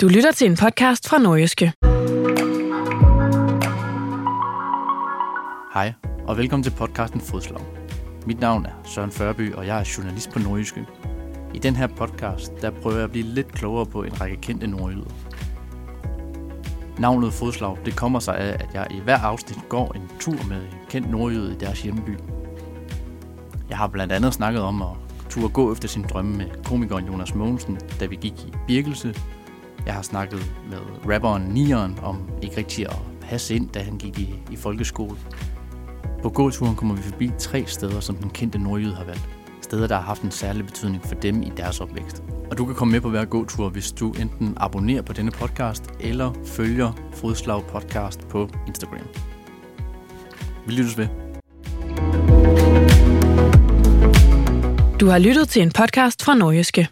Du lytter til en podcast fra Nordjyske. Hej, og velkommen til podcasten Fodslag. Mit navn er Søren Førby, og jeg er journalist på Nordjyske. I den her podcast, der prøver jeg at blive lidt klogere på en række kendte nordjyder. Navnet Fodslag, det kommer sig af, at jeg i hver afsnit går en tur med en kendt nordjyde i deres hjemby. Jeg har blandt andet snakket om at turde gå efter sin drømme med komikeren Jonas Mogensen, da vi gik i Birkelse jeg har snakket med rapperen Nieren om ikke rigtig at passe ind, da han gik i, i folkeskole. På gåturen kommer vi forbi tre steder, som den kendte nordjyde har valgt. Steder, der har haft en særlig betydning for dem i deres opvækst. Og du kan komme med på hver gåtur, hvis du enten abonnerer på denne podcast, eller følger Fodslag Podcast på Instagram. Vi lyttes ved. Du har lyttet til en podcast fra Nordjyske.